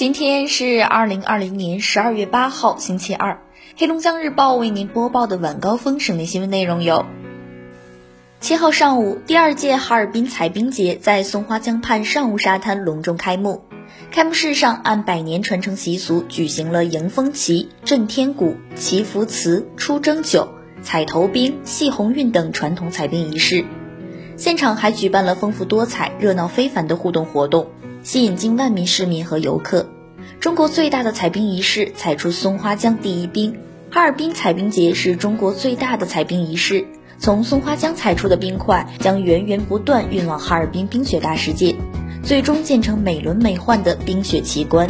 今天是二零二零年十二月八号，星期二。黑龙江日报为您播报的晚高峰省内新闻内容有：七号上午，第二届哈尔滨采冰节在松花江畔上午沙滩隆重开幕。开幕式上，按百年传承习俗举行了迎风旗、震天鼓、祈福词、出征酒、彩头冰、系红运等传统采冰仪式。现场还举办了丰富多彩、热闹非凡的互动活动。吸引近万名市民和游客。中国最大的采冰仪式——采出松花江第一冰。哈尔滨采冰节是中国最大的采冰仪式。从松花江采出的冰块将源源不断运往哈尔滨冰雪大世界，最终建成美轮美奂的冰雪奇观。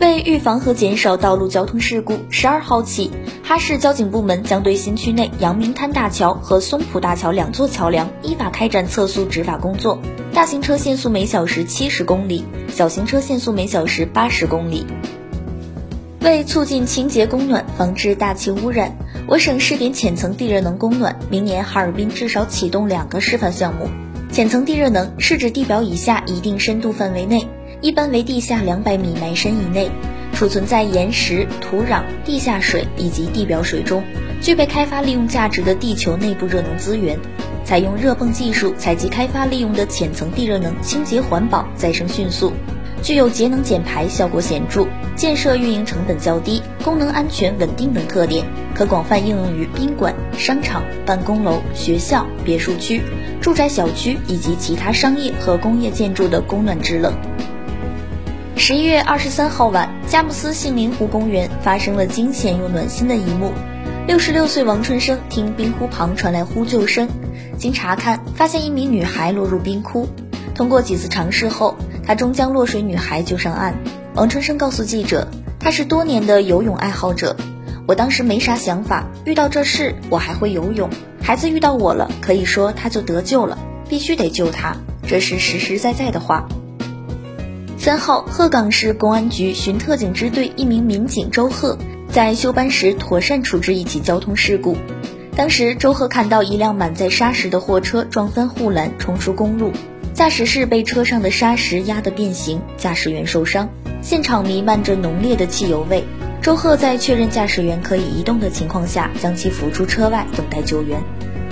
为预防和减少道路交通事故，十二号起，哈市交警部门将对新区内阳明滩大桥和松浦大桥两座桥梁依法开展测速执法工作。大型车限速每小时七十公里，小型车限速每小时八十公里。为促进清洁供暖，防治大气污染，我省试点浅层地热能供暖。明年哈尔滨至少启动两个示范项目。浅层地热能是指地表以下一定深度范围内。一般为地下两百米埋深以内，储存在岩石、土壤、地下水以及地表水中，具备开发利用价值的地球内部热能资源。采用热泵技术采集开发利用的浅层地热能，清洁环保，再生迅速，具有节能减排效果显著，建设运营成本较低，功能安全稳定等特点，可广泛应用于宾馆、商场、办公楼、学校、别墅区、住宅小区以及其他商业和工业建筑的供暖制冷。十一月二十三号晚，佳木斯杏林湖公园发生了惊险又暖心的一幕。六十六岁王春生听冰窟旁传来呼救声，经查看发现一名女孩落入冰窟。通过几次尝试后，他终将落水女孩救上岸。王春生告诉记者，他是多年的游泳爱好者。我当时没啥想法，遇到这事我还会游泳，孩子遇到我了，可以说他就得救了，必须得救他，这是实实在在的话。三号，鹤岗市公安局巡特警支队一名民警周鹤在休班时妥善处置一起交通事故。当时，周贺看到一辆满载砂石的货车撞翻护栏，冲出公路，驾驶室被车上的砂石压得变形，驾驶员受伤，现场弥漫着浓烈的汽油味。周贺在确认驾驶员可以移动的情况下，将其扶出车外，等待救援。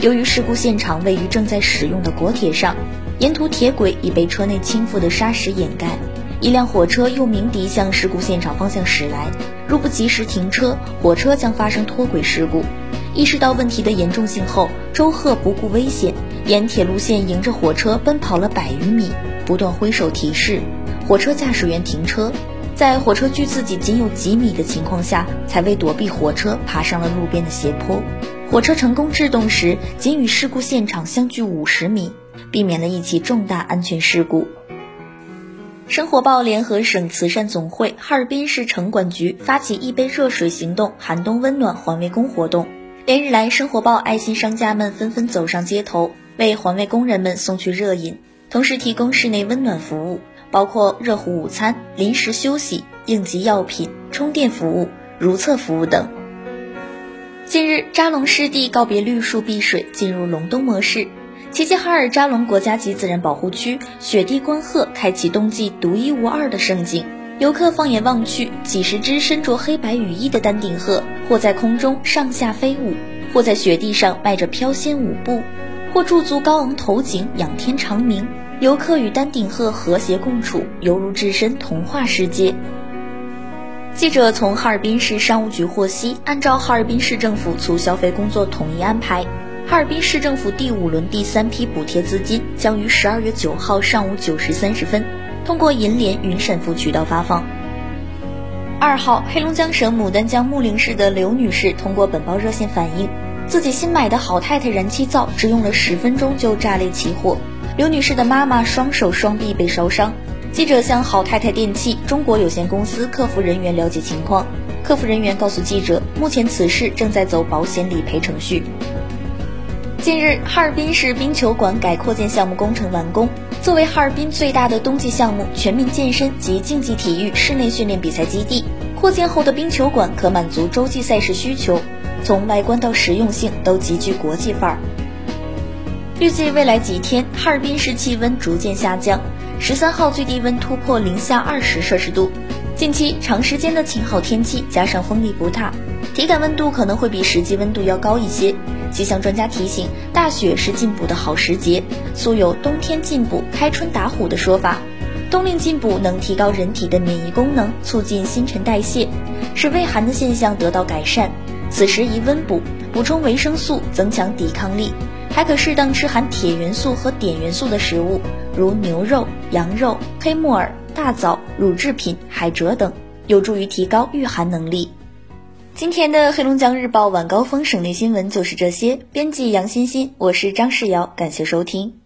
由于事故现场位于正在使用的国铁上，沿途铁轨已被车内倾覆的砂石掩盖。一辆火车又鸣笛向事故现场方向驶来，如不及时停车，火车将发生脱轨事故。意识到问题的严重性后，周贺不顾危险，沿铁路线迎着火车奔跑了百余米，不断挥手提示火车驾驶员停车。在火车距自己仅有几米的情况下，才为躲避火车爬上了路边的斜坡。火车成功制动时，仅与事故现场相距五十米，避免了一起重大安全事故。生活报联合省慈善总会、哈尔滨市城管局发起一杯热水行动寒冬温暖环卫工活动。连日来，生活报爱心商家们纷纷走上街头，为环卫工人们送去热饮，同时提供室内温暖服务，包括热乎午餐、临时休息、应急药品、充电服务、如厕服务等。近日，扎龙湿地告别绿树碧水，进入隆冬模式。齐齐哈尔扎龙国家级自然保护区雪地观鹤开启冬季独一无二的盛景。游客放眼望去，几十只身着黑白羽衣的丹顶鹤，或在空中上下飞舞，或在雪地上迈着飘仙舞步，或驻足高昂头颈仰天长鸣。游客与丹顶鹤和谐共处，犹如置身童话世界。记者从哈尔滨市商务局获悉，按照哈尔滨市政府促消费工作统一安排。哈尔滨市政府第五轮第三批补贴资金将于十二月九号上午九时三十分通过银联云闪付渠道发放。二号，黑龙江省牡丹江木陵市的刘女士通过本报热线反映，自己新买的好太太燃气灶只用了十分钟就炸裂起火。刘女士的妈妈双手双臂被烧伤。记者向好太太电器中国有限公司客服人员了解情况，客服人员告诉记者，目前此事正在走保险理赔程序。近日，哈尔滨市冰球馆改扩建项目工程完工。作为哈尔滨最大的冬季项目全民健身及竞技体育室内训练比赛基地，扩建后的冰球馆可满足洲际赛事需求，从外观到实用性都极具国际范儿。预计未来几天，哈尔滨市气温逐渐下降，十三号最低温突破零下二十摄氏度。近期长时间的晴好天气加上风力不大，体感温度可能会比实际温度要高一些。气象专家提醒，大雪是进补的好时节，素有“冬天进补，开春打虎”的说法。冬令进补能提高人体的免疫功能，促进新陈代谢，使畏寒的现象得到改善。此时宜温补，补充维生素，增强抵抗力。还可适当吃含铁元素和碘元素的食物，如牛肉、羊肉、黑木耳。大枣、乳制品、海蜇等，有助于提高御寒能力。今天的黑龙江日报晚高峰省内新闻就是这些。编辑杨欣欣，我是张世瑶，感谢收听。